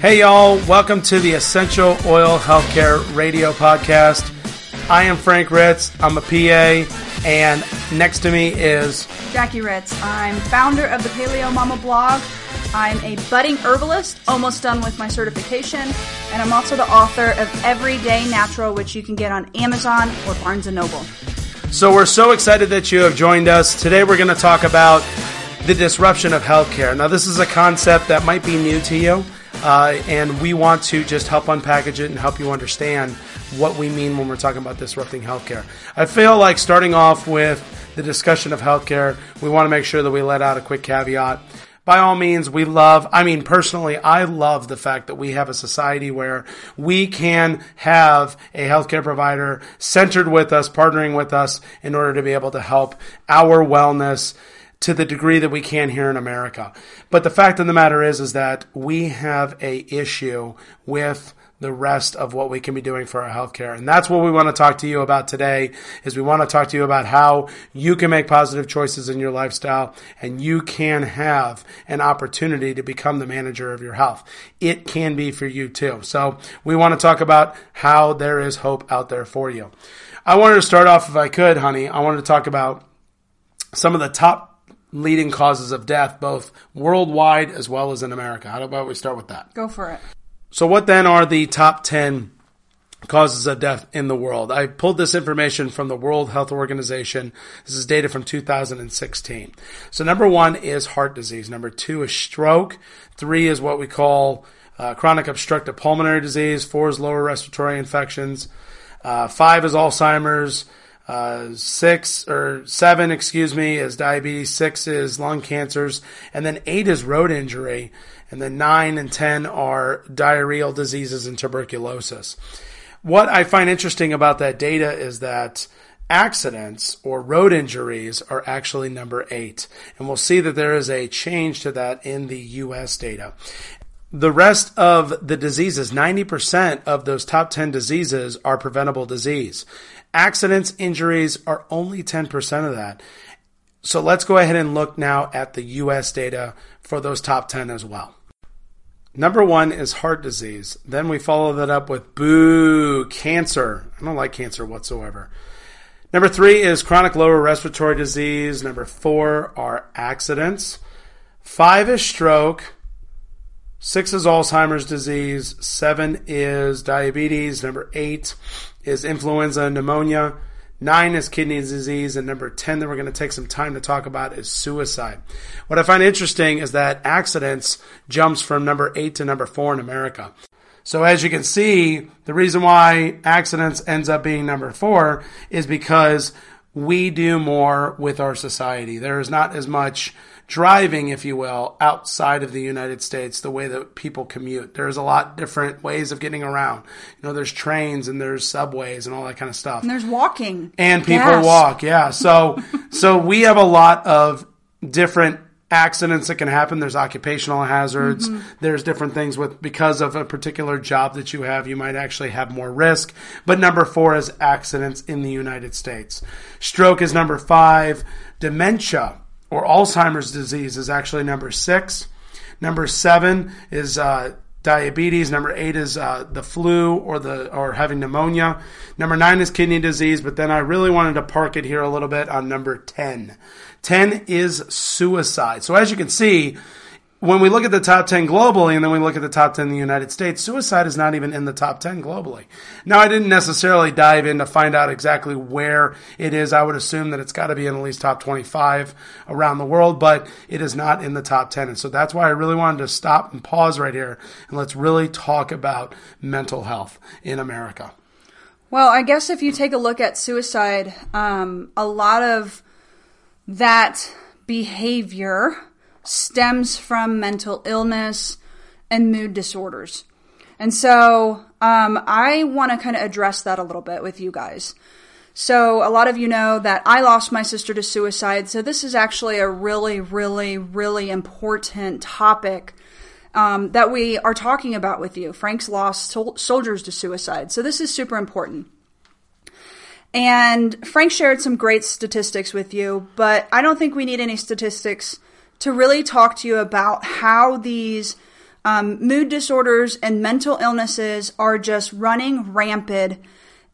Hey, y'all, welcome to the Essential Oil Healthcare Radio Podcast. I am Frank Ritz. I'm a PA, and next to me is Jackie Ritz. I'm founder of the Paleo Mama blog. I'm a budding herbalist, almost done with my certification, and I'm also the author of Everyday Natural, which you can get on Amazon or Barnes & Noble. So we're so excited that you have joined us. Today we're going to talk about the disruption of healthcare. Now, this is a concept that might be new to you. Uh, and we want to just help unpackage it and help you understand what we mean when we're talking about disrupting healthcare. I feel like starting off with the discussion of healthcare, we want to make sure that we let out a quick caveat. By all means, we love, I mean, personally, I love the fact that we have a society where we can have a healthcare provider centered with us, partnering with us in order to be able to help our wellness to the degree that we can here in America. But the fact of the matter is, is that we have a issue with the rest of what we can be doing for our healthcare. And that's what we want to talk to you about today is we want to talk to you about how you can make positive choices in your lifestyle and you can have an opportunity to become the manager of your health. It can be for you too. So we want to talk about how there is hope out there for you. I wanted to start off if I could, honey. I wanted to talk about some of the top leading causes of death, both worldwide as well as in America. How about we start with that? Go for it. So, what then are the top 10 causes of death in the world? I pulled this information from the World Health Organization. This is data from 2016. So, number one is heart disease. Number two is stroke. Three is what we call uh, chronic obstructive pulmonary disease. Four is lower respiratory infections. Uh, five is Alzheimer's. Uh, six or seven, excuse me, is diabetes. Six is lung cancers, and then eight is road injury, and then nine and ten are diarrheal diseases and tuberculosis. What I find interesting about that data is that accidents or road injuries are actually number eight. And we'll see that there is a change to that in the US data. The rest of the diseases, 90% of those top 10 diseases are preventable disease. Accidents, injuries are only 10% of that. So let's go ahead and look now at the US data for those top 10 as well. Number one is heart disease. Then we follow that up with boo, cancer. I don't like cancer whatsoever. Number three is chronic lower respiratory disease. Number four are accidents. Five is stroke. Six is Alzheimer's disease. Seven is diabetes. Number eight is influenza and pneumonia. Nine is kidney disease. And number 10 that we're going to take some time to talk about is suicide. What I find interesting is that accidents jumps from number eight to number four in America. So as you can see, the reason why accidents ends up being number four is because we do more with our society. There is not as much driving, if you will, outside of the United States, the way that people commute. There's a lot different ways of getting around. You know, there's trains and there's subways and all that kind of stuff. And there's walking. And people walk, yeah. So so we have a lot of different accidents that can happen. There's occupational hazards. Mm-hmm. There's different things with because of a particular job that you have, you might actually have more risk. But number four is accidents in the United States. Stroke is number five. Dementia or Alzheimer's disease is actually number six. Number seven is uh, diabetes. Number eight is uh, the flu or the or having pneumonia. Number nine is kidney disease. But then I really wanted to park it here a little bit on number ten. Ten is suicide. So as you can see, when we look at the top 10 globally and then we look at the top 10 in the United States, suicide is not even in the top 10 globally. Now, I didn't necessarily dive in to find out exactly where it is. I would assume that it's got to be in at least top 25 around the world, but it is not in the top 10. And so that's why I really wanted to stop and pause right here and let's really talk about mental health in America. Well, I guess if you take a look at suicide, um, a lot of that behavior stems from mental illness and mood disorders. And so um, I want to kind of address that a little bit with you guys. So, a lot of you know that I lost my sister to suicide. So, this is actually a really, really, really important topic um, that we are talking about with you. Frank's lost sol- soldiers to suicide. So, this is super important. And Frank shared some great statistics with you, but I don't think we need any statistics to really talk to you about how these Um, mood disorders and mental illnesses are just running rampant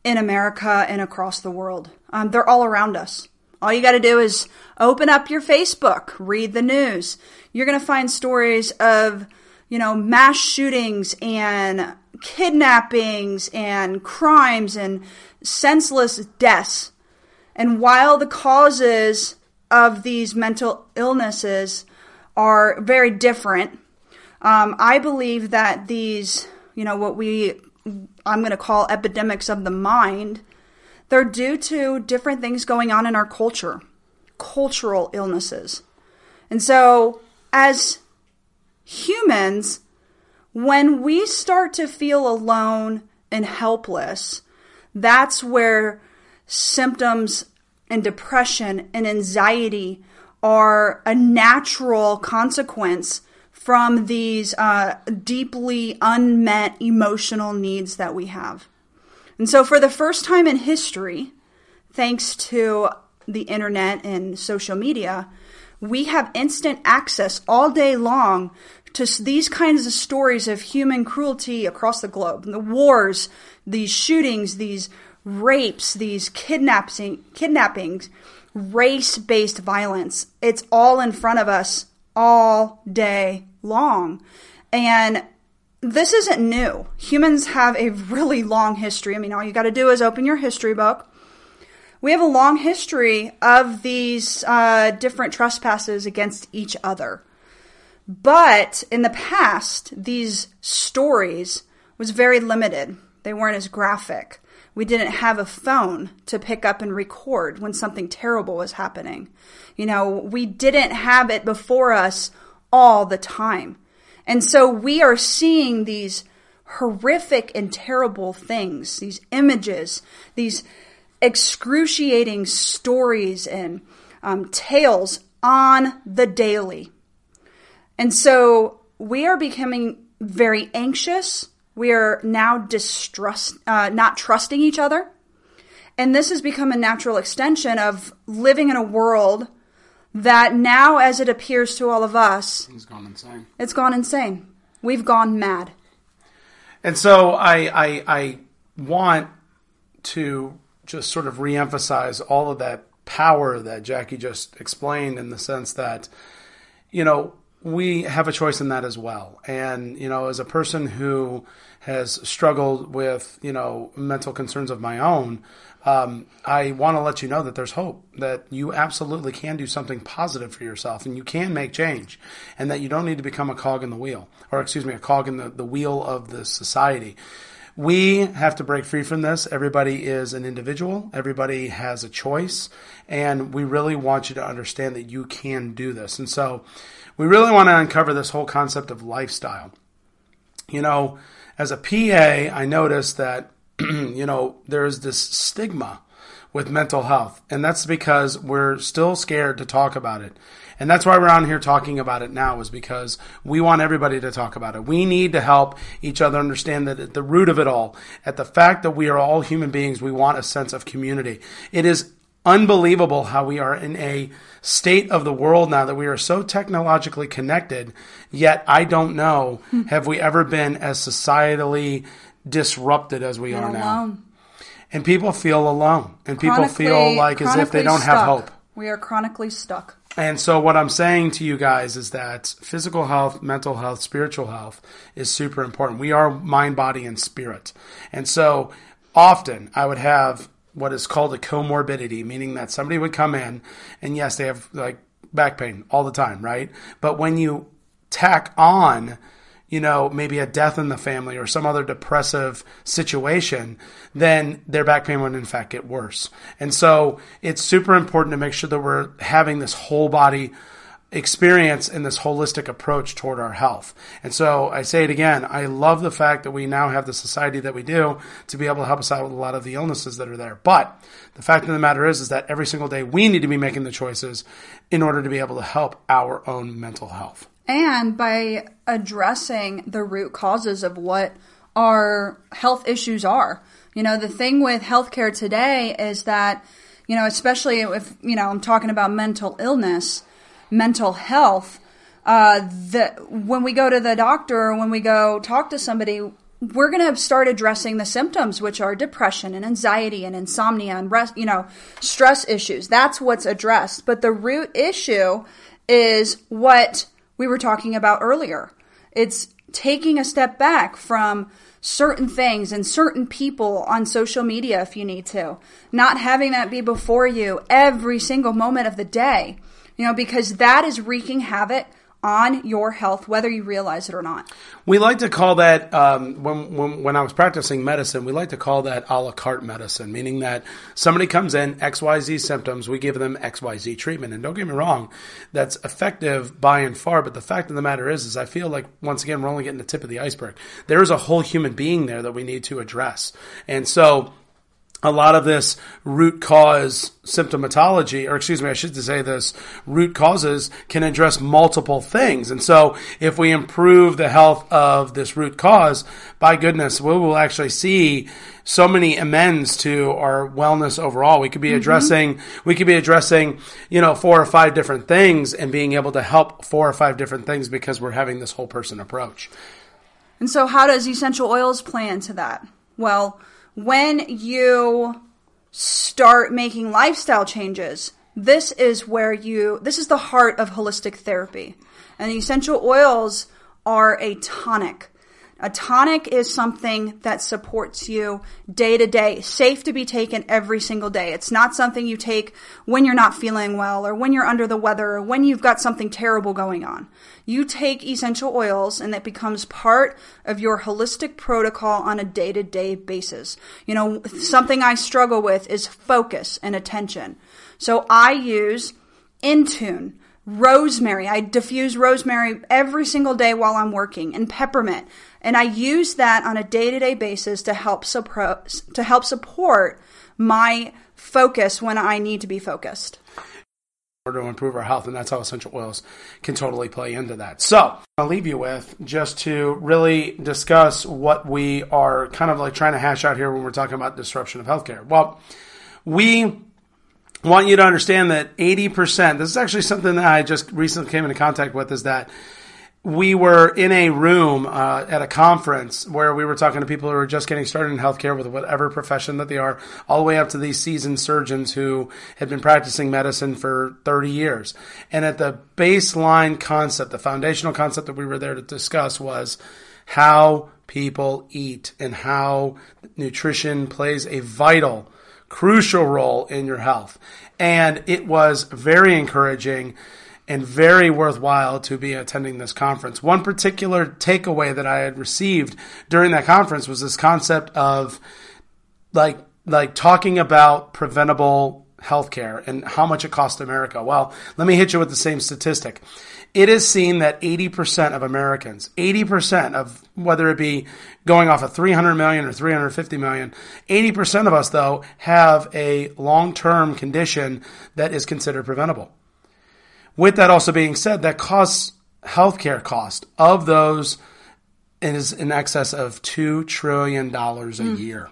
in America and across the world. Um, they're all around us. All you got to do is open up your Facebook, read the news. You're going to find stories of, you know, mass shootings and kidnappings and crimes and senseless deaths. And while the causes of these mental illnesses are very different, um, I believe that these, you know, what we, I'm going to call epidemics of the mind, they're due to different things going on in our culture, cultural illnesses. And so, as humans, when we start to feel alone and helpless, that's where symptoms and depression and anxiety are a natural consequence from these uh, deeply unmet emotional needs that we have. And so, for the first time in history, thanks to the internet and social media, we have instant access all day long to these kinds of stories of human cruelty across the globe. The wars, these shootings, these rapes, these kidnapping, kidnappings, race based violence. It's all in front of us all day long. And this isn't new. Humans have a really long history. I mean, all you got to do is open your history book. We have a long history of these uh, different trespasses against each other. But in the past, these stories was very limited. They weren't as graphic. We didn't have a phone to pick up and record when something terrible was happening. You know, we didn't have it before us all the time. And so we are seeing these horrific and terrible things, these images, these excruciating stories and um, tales on the daily. And so we are becoming very anxious we are now distrust, uh, not trusting each other. And this has become a natural extension of living in a world that now, as it appears to all of us, it's gone insane. It's gone insane. We've gone mad. And so I, I, I want to just sort of reemphasize all of that power that Jackie just explained in the sense that, you know, we have a choice in that as well. And, you know, as a person who has struggled with, you know, mental concerns of my own, um, I want to let you know that there's hope, that you absolutely can do something positive for yourself and you can make change and that you don't need to become a cog in the wheel or, excuse me, a cog in the, the wheel of the society. We have to break free from this. Everybody is an individual. Everybody has a choice. And we really want you to understand that you can do this. And so, we really want to uncover this whole concept of lifestyle. You know, as a PA, I noticed that, you know, there's this stigma with mental health. And that's because we're still scared to talk about it. And that's why we're on here talking about it now is because we want everybody to talk about it. We need to help each other understand that at the root of it all, at the fact that we are all human beings, we want a sense of community. It is unbelievable how we are in a state of the world now that we are so technologically connected, yet I don't know, hmm. have we ever been as societally disrupted as we are now? And people feel alone, and people feel like as if they don't stuck. have hope. We are chronically stuck. And so, what I'm saying to you guys is that physical health, mental health, spiritual health is super important. We are mind, body, and spirit. And so, often I would have what is called a comorbidity, meaning that somebody would come in and yes, they have like back pain all the time, right? But when you tack on, you know, maybe a death in the family or some other depressive situation, then their back pain would in fact get worse. And so it's super important to make sure that we're having this whole body experience in this holistic approach toward our health. And so I say it again, I love the fact that we now have the society that we do to be able to help us out with a lot of the illnesses that are there. But the fact of the matter is, is that every single day we need to be making the choices in order to be able to help our own mental health. And by addressing the root causes of what our health issues are. You know, the thing with healthcare today is that, you know, especially if, you know, I'm talking about mental illness, mental health, uh, when we go to the doctor or when we go talk to somebody, we're going to start addressing the symptoms, which are depression and anxiety and insomnia and rest, you know, stress issues. That's what's addressed. But the root issue is what we were talking about earlier. It's taking a step back from certain things and certain people on social media if you need to. Not having that be before you every single moment of the day, you know, because that is wreaking havoc on your health, whether you realize it or not. We like to call that, um, when, when, when I was practicing medicine, we like to call that a la carte medicine, meaning that somebody comes in, XYZ symptoms, we give them XYZ treatment. And don't get me wrong, that's effective by and far. But the fact of the matter is, is I feel like, once again, we're only getting the tip of the iceberg. There is a whole human being there that we need to address. And so, a lot of this root cause symptomatology, or excuse me, I should say this, root causes can address multiple things. And so if we improve the health of this root cause, by goodness, we will actually see so many amends to our wellness overall. We could be addressing, mm-hmm. we could be addressing, you know, four or five different things and being able to help four or five different things because we're having this whole person approach. And so how does essential oils play into that? Well, when you start making lifestyle changes, this is where you, this is the heart of holistic therapy. And the essential oils are a tonic. A tonic is something that supports you day to day, safe to be taken every single day. It's not something you take when you're not feeling well or when you're under the weather or when you've got something terrible going on. You take essential oils and that becomes part of your holistic protocol on a day to day basis. You know, something I struggle with is focus and attention. So I use InTune rosemary. I diffuse rosemary every single day while I'm working and peppermint. And I use that on a day-to-day basis to help suppro- to help support my focus when I need to be focused. To improve our health, and that's how essential oils can totally play into that. So, I'll leave you with just to really discuss what we are kind of like trying to hash out here when we're talking about disruption of healthcare. Well, we want you to understand that 80%, this is actually something that I just recently came into contact with, is that we were in a room uh, at a conference where we were talking to people who are just getting started in healthcare with whatever profession that they are, all the way up to these seasoned surgeons who had been practicing medicine for 30 years. And at the baseline concept, the foundational concept that we were there to discuss was how people eat and how nutrition plays a vital crucial role in your health. And it was very encouraging and very worthwhile to be attending this conference. One particular takeaway that I had received during that conference was this concept of like like talking about preventable healthcare and how much it costs America. Well, let me hit you with the same statistic it is seen that 80% of Americans, 80% of whether it be going off of 300 million or 350 million, 80% of us though have a long-term condition that is considered preventable. With that also being said, that costs healthcare cost of those is in excess of $2 trillion a mm. year.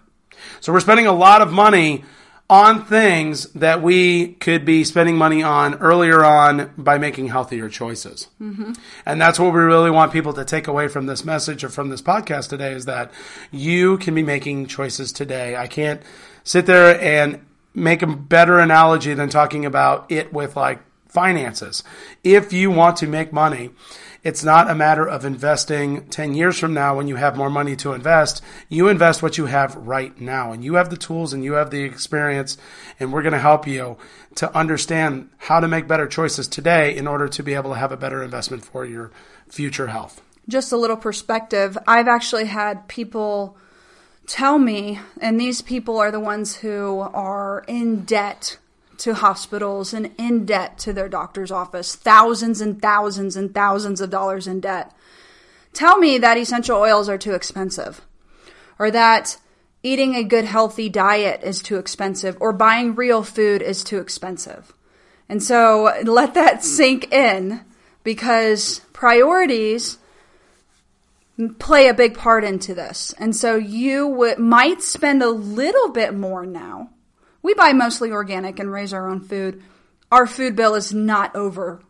So we're spending a lot of money on things that we could be spending money on earlier on by making healthier choices. Mm-hmm. And that's what we really want people to take away from this message or from this podcast today is that you can be making choices today. I can't sit there and make a better analogy than talking about it with like finances. If you want to make money, it's not a matter of investing 10 years from now when you have more money to invest. You invest what you have right now and you have the tools and you have the experience and we're going to help you to understand how to make better choices today in order to be able to have a better investment for your future health. Just a little perspective. I've actually had people tell me, and these people are the ones who are in debt to hospitals and in debt to their doctor's office, thousands and thousands and thousands of dollars in debt. Tell me that essential oils are too expensive, or that eating a good healthy diet is too expensive, or buying real food is too expensive. And so let that sink in because priorities play a big part into this. And so you w- might spend a little bit more now we buy mostly organic and raise our own food. Our food bill is not over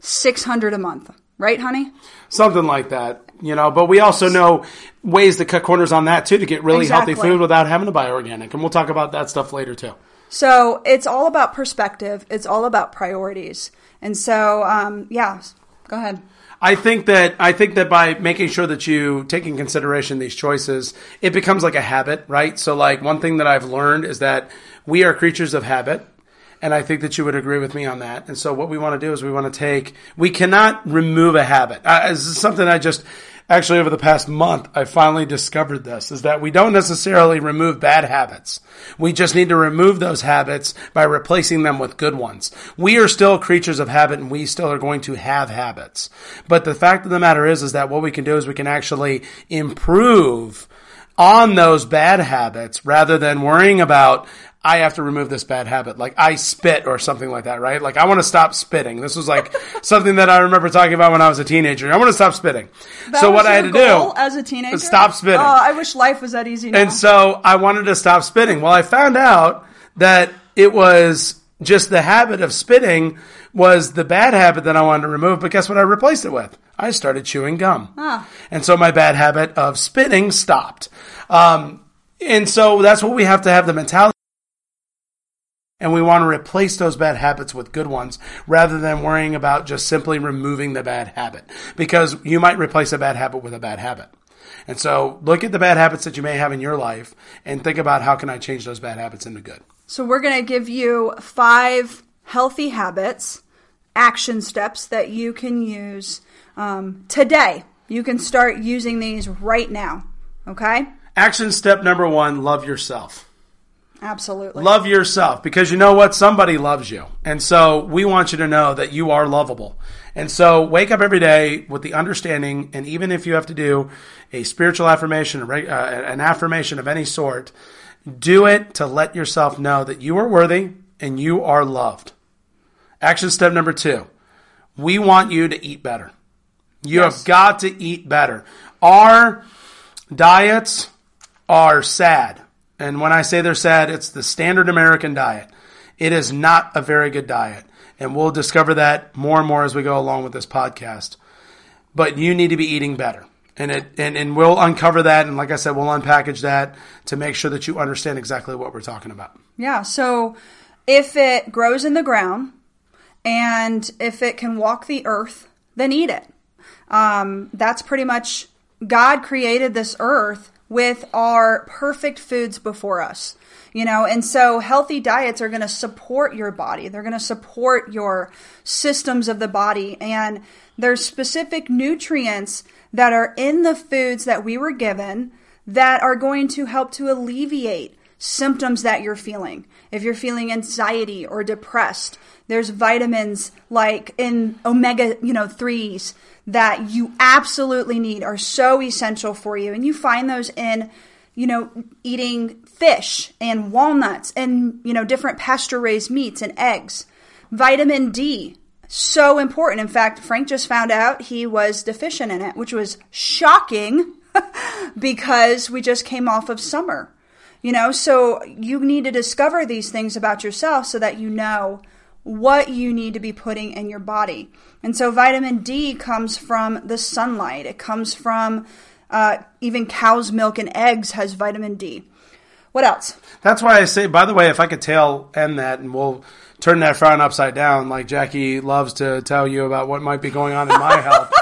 600 a month. right, honey? Something like that, you know. But we also know ways to cut corners on that too to get really Exactly. healthy food without having to buy organic, and we'll talk about that stuff later too. So it's all about perspective. It's all about priorities. And so, um, yeah, go ahead. I think that I think that by making sure that you take in consideration these choices, it becomes like a habit, right? So like one thing that I've learned is that we are creatures of habit. And I think that you would agree with me on that. And so what we want to do is we want to take, we cannot remove a habit. Uh, this is something I just, actually over the past month, I finally discovered this, is that we don't necessarily remove bad habits. We just need to remove those habits by replacing them with good ones. We are still creatures of habit and we still are going to have habits. But the fact of the matter is, is that what we can do is we can actually improve on those bad habits rather than worrying about I have to remove this bad habit. Like I spit or something like that, right? Like I want to stop spitting. This was like something that I remember talking about when I was a teenager. I want to stop spitting. That so was what I had to do as a teenager, stop spitting. Oh, I wish life was that easy. Now. and so I wanted to stop spitting. Well, I found out that it was just the habit of spitting was the bad habit that I wanted to remove. But guess what I replaced it with? I started chewing gum. Ah. And so my bad habit of spitting stopped. Um, and so that's what we have to have the mentality. And we want to replace those bad habits with good ones rather than worrying about just simply removing the bad habit. Because you might replace a bad habit with a bad habit. And so look at the bad habits that you may have in your life and think about how can I change those bad habits into good. So we're going to give you five healthy habits, action steps that you can use um, today. You can start using these right now. Okay? Action step number one, love yourself. Absolutely. Love yourself because you know what? Somebody loves you. And so we want you to know that you are lovable. And so wake up every day with the understanding, and even if you have to do a spiritual affirmation, uh, an affirmation of any sort, do it to let yourself know that you are worthy and you are loved. Action step number two we want you to eat better. You Yes. have got to eat better. Our diets are sad. And when I say they're sad, it's the standard American diet. It is not a very good diet. And we'll discover that more and more as we go along with this podcast. But you need to be eating better. And it and, and we'll uncover that and like I said, we'll unpackage that to make sure that you understand exactly what we're talking about. Yeah. So if it grows in the ground and if it can walk the earth, then eat it. Um, that's pretty much God created this earth with our perfect foods before us. You know, and so healthy diets are going to support your body. They're going to support your systems of the body. And there's specific nutrients that are in the foods that we were given that are going to help to alleviate symptoms that you're feeling. If you're feeling anxiety or depressed, there's vitamins like in omega, you know, 3s that you absolutely need are so essential for you and you find those in you know eating fish and walnuts and you know different pasture raised meats and eggs. Vitamin D so important. In fact, Frank just found out he was deficient in it, which was shocking because we just came off of summer. You know, so you need to discover these things about yourself so that you know what you need to be putting in your body. And so vitamin D comes from the sunlight. It comes from uh, even cow's milk and eggs has vitamin D. What else? That's why I say, by the way, if I could tail end that and we'll turn that frown upside down, like Jackie loves to tell you about what might be going on in my health.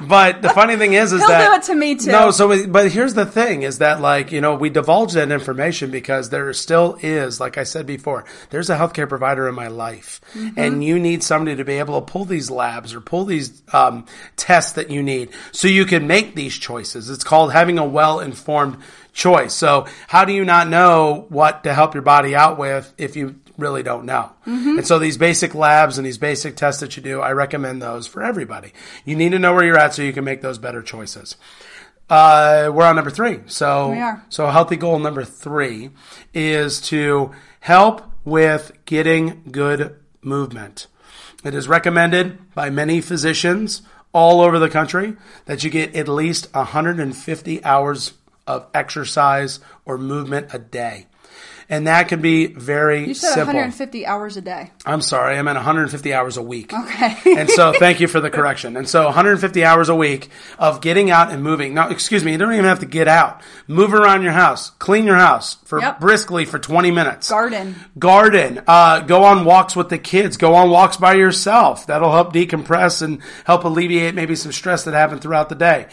But the funny thing is, is He'll that do it to me, too. No, so we- but here's the thing: is that like you know we divulge that information because there still is, like I said before, there's a healthcare provider in my life, Mm-hmm. and you need somebody to be able to pull these labs or pull these um, tests that you need, so you can make these choices. It's called having a well informed choice. So how do you not know what to help your body out with if you really don't know? And so these basic labs and these basic tests that you do, I recommend those for everybody. You need to know where you're at so you can make those better choices. Uh, we're on number three. So, We are. so healthy goal number three is to help with getting good movement. It is recommended by many physicians all over the country that you get at least 150 hours of exercise or movement a day. And that can be very You said simple. 150 hours a day. I'm sorry, I meant 150 hours a week. Okay. and so thank you for the correction. And so 150 hours a week of getting out and moving. Now, excuse me, you don't even have to get out. Move around your house. Clean your house for Yep. briskly for 20 minutes. Garden. Garden. Uh, go on walks with the kids. Go on walks by yourself. That'll help decompress and help alleviate maybe some stress that happened throughout the day.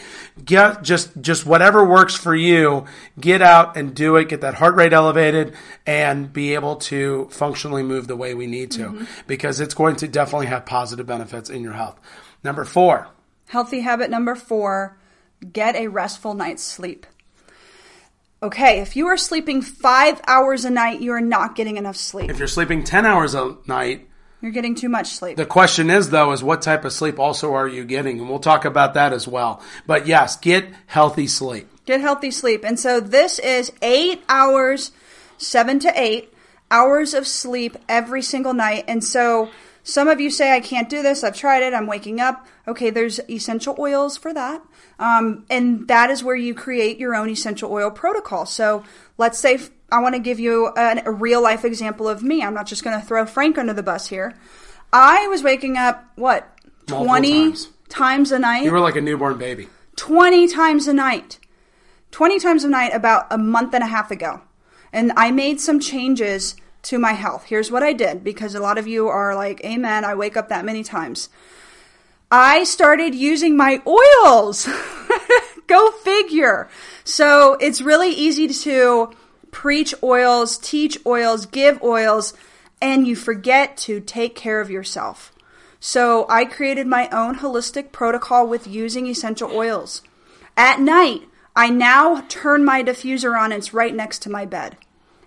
Get just just whatever works for you. Get out and do it. Get that heart rate elevated and be able to functionally move the way we need to mm-hmm. because it's going to definitely have positive benefits in your health. Number four. Healthy habit number four get a restful night's sleep. Okay, if you are sleeping five hours a night, you are not getting enough sleep. If you're sleeping 10 hours a night, You're getting too much sleep. The question is though, is what type of sleep also are you getting? And we'll talk about that as well. But yes, get healthy sleep. Get healthy sleep. And so this is eight hours, seven to eight hours of sleep every single night. And so some of you say, I can't do this. I've tried it. I'm waking up. Okay, there's essential oils for that. Um, and that is where you create your own essential oil protocol. So let's say I want to give you an, a real life example of me. I'm not just going to throw Frank under the bus here. I was waking up, what, Multiple 20 times. times a night? You were like a newborn baby. 20 times a night. 20 times a night about a month and a half ago. And I made some changes to my health. Here's what I did because a lot of you are like, Amen, I wake up that many times. I started using my oils. Go figure. So it's really easy to preach oils, teach oils, give oils, and you forget to take care of yourself. So I created my own holistic protocol with using essential oils. At night, I now turn my diffuser on, it's right next to my bed.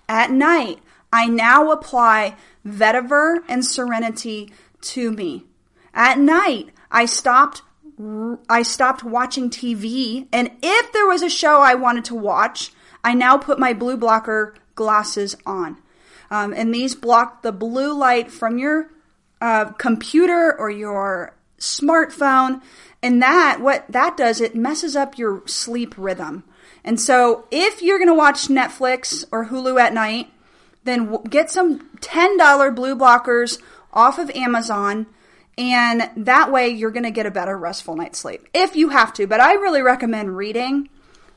At night, I now apply vetiver and serenity to me. At night, I stopped I stopped watching TV, and if there was a show I wanted to watch, I now put my blue blocker glasses on. Um, and these block the blue light from your uh, computer or your smartphone. And that, what that does, it messes up your sleep rhythm. And so if you're going to watch Netflix or Hulu at night, then get some $10 blue blockers off of Amazon. And that way you're going to get a better restful night's sleep if you have to. But I really recommend reading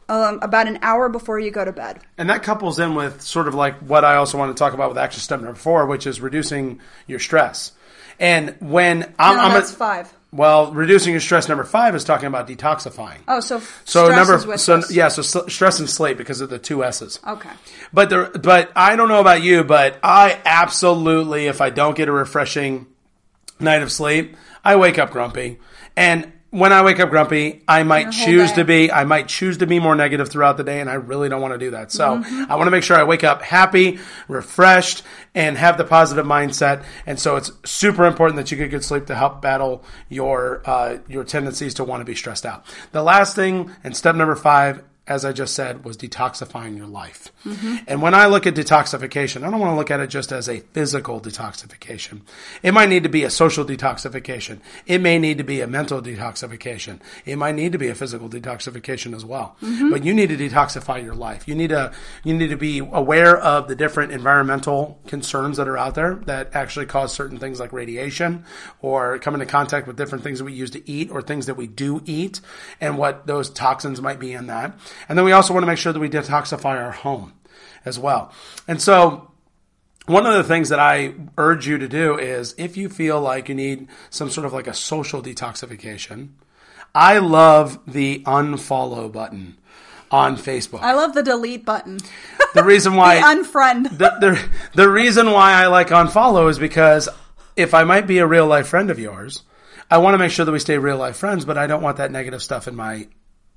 um, about an hour before you go to bed. And that couples in with sort of like what I also want to talk about with action step number four, which is reducing your stress. And when I'm, No, I'm that's a- five. Well, reducing your stress number five is talking about detoxifying. Oh, so so stress number so yeah, so stress and sleep because of the two S's. Okay. But the but I don't know about you, but I absolutely if I don't get a refreshing night of sleep, I wake up grumpy. And when I wake up grumpy, I might choose day. to be I might choose to be more negative throughout the day and I really don't want to do that. So, Mm-hmm. I want to make sure I wake up happy, refreshed and have the positive mindset. And so it's super important that you get good sleep to help battle your uh, your tendencies to want to be stressed out. The last thing and step number 5 as I just said, was detoxifying your life. Mm-hmm. And when I look at detoxification, I don't want to look at it just as a physical detoxification. It might need to be a social detoxification. It may need to be a mental detoxification. It might need to be a physical detoxification as well. Mm-hmm. But you need to detoxify your life. You need to you need to be aware of the different environmental concerns that are out there that actually cause certain things like radiation or come into contact with different things that we use to eat or things that we do eat and what those toxins might be in that. And then we also want to make sure that we detoxify our home as well. And so one of the things that I urge you to do is if you feel like you need some sort of like a social detoxification, I love the unfollow button on Facebook. I love the delete button. The reason why Unfriend. the, the, the reason why I like unfollow is because if I might be a real life friend of yours, I want to make sure that we stay real life friends, but I don't want that negative stuff in my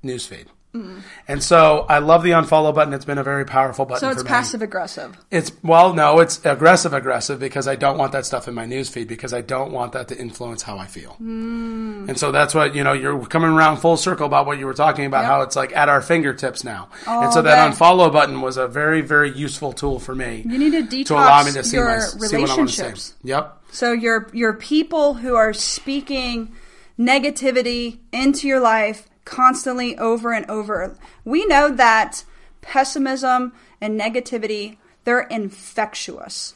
newsfeed. Mm. And so I love the unfollow button. It's been a very powerful button so it's passive aggressive. It's well, no, it's aggressive aggressive because I don't want that stuff in my newsfeed because I don't want that to influence how I feel. Mm. And so that's what you know. You're coming around full circle about what you were talking about, Yep. how it's like at our fingertips now. Oh, and so that unfollow button was a very very useful tool for me. You need to detox to allow me to see, your my, see what I want to see. relationships. Yep. So your your people who are speaking negativity into your life constantly over and over. We know that pessimism and negativity they're infectious.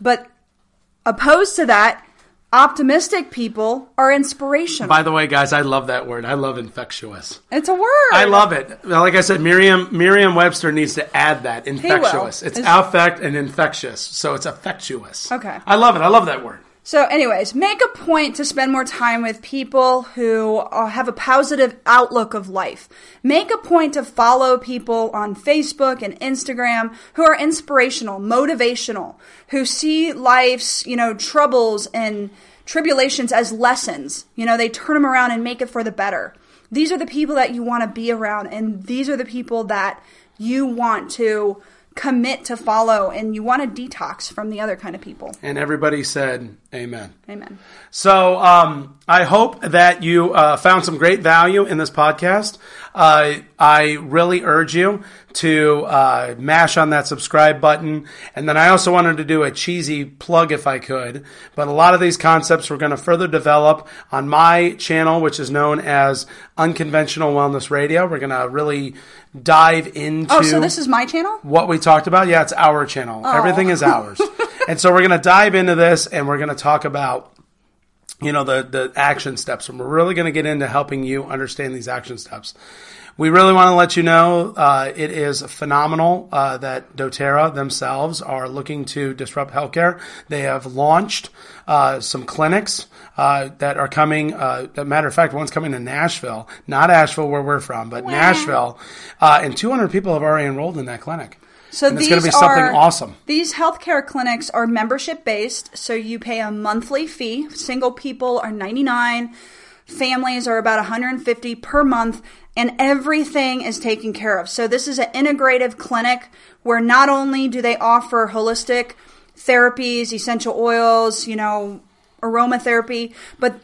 But opposed to that, optimistic people are inspirational. By the way, guys, I love that word. I love infectious. it's a word. I love it. Like I said, Miriam Merriam Webster needs to add that infectious. It's It's- affect and infectious, so it's affectuous. Okay. I love it. I love that word. So, anyways, make a point to spend more time with people who have a positive outlook of life. Make a point to follow people on Facebook and Instagram who are inspirational, motivational, who see life's, you know, troubles and tribulations as lessons. You know, they turn them around and make it for the better. These are the people that you want to be around, and these are the people that you want to commit to follow, and you want to detox from the other kind of people. And everybody said, "Amen." Amen. So um, I hope that you uh, found some great value in this podcast. Uh, I really urge you to uh, mash on that subscribe button. And then I also wanted to do a cheesy plug if I could. But a lot of these concepts we're going to further develop on my channel, which is known as Unconventional Wellness Radio. We're going to really dive into Oh, so this is my channel? what we talked about. Yeah, it's our channel. Everything is ours. and so we're going to dive into this and we're going to talk about you know the the action steps. And we're really going to get into helping you understand these action steps. We really want to let you know uh, it is phenomenal uh, that doTERRA themselves are looking to disrupt healthcare. They have launched uh, some clinics uh, that are coming uh, matter of fact one's coming to Nashville. Not Asheville where we're from but Nashville. Uh, and 200 people have already enrolled in that clinic So and it's these going to be something are, awesome These healthcare clinics are membership based, so you pay a monthly fee. Single people are 99, families are about 150 per month, and everything is taken care of. So this is an integrative clinic where not only do they offer holistic therapies, essential oils, you know, aromatherapy, but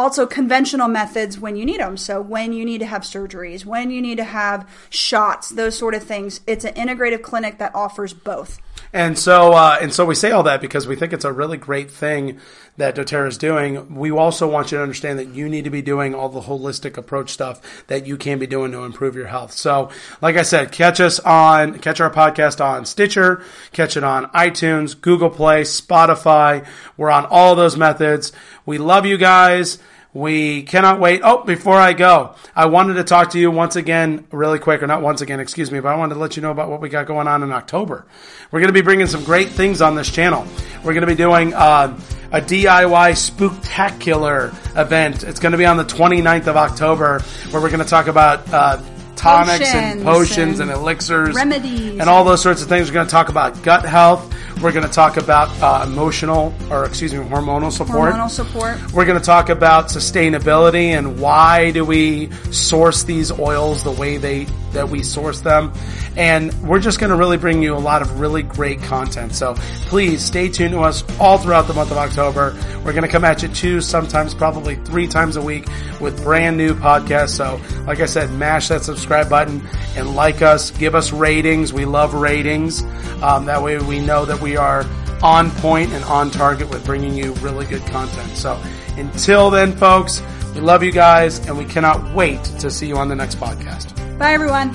also conventional methods when you need them. So when you need to have surgeries, when you need to have shots, those sort of things. It's an integrative clinic that offers both. And so, uh, and so we say all that because we think it's a really great thing that doTERRA is doing. We also want you to understand that you need to be doing all the holistic approach stuff that you can be doing to improve your health. So, like I said, catch us on, catch our podcast on Stitcher, catch it on iTunes, Google Play, Spotify. We're on all those methods. We love you guys. We cannot wait. Oh, before I go, I wanted to talk to you once again, really quick, or not once again, excuse me, but I wanted to let you know about what we got going on in October. We're going to be bringing some great things on this channel. We're going to be doing uh, a DIY spooktacular event. It's going to be on the 29th of October, where we're going to talk about uh, tonics and Potions potions and, and elixirs, remedies. and all those sorts of things. We're going to talk about gut health. We're going to talk about uh, emotional, or excuse me, hormonal support. Hormonal support. We're going to talk about sustainability and why do we source these oils the way they that we source them. And we're just going to really bring you a lot of really great content. So please stay tuned to us all throughout the month of October. We're going to come at you two, sometimes probably three times a week with brand new podcasts. So like I said, mash that subscribe button and like us, give us ratings. We love ratings. Um, that way we know that we are on point and on target with bringing you really good content. So until then, folks, we love you guys and we cannot wait to see you on the next podcast. Bye, everyone.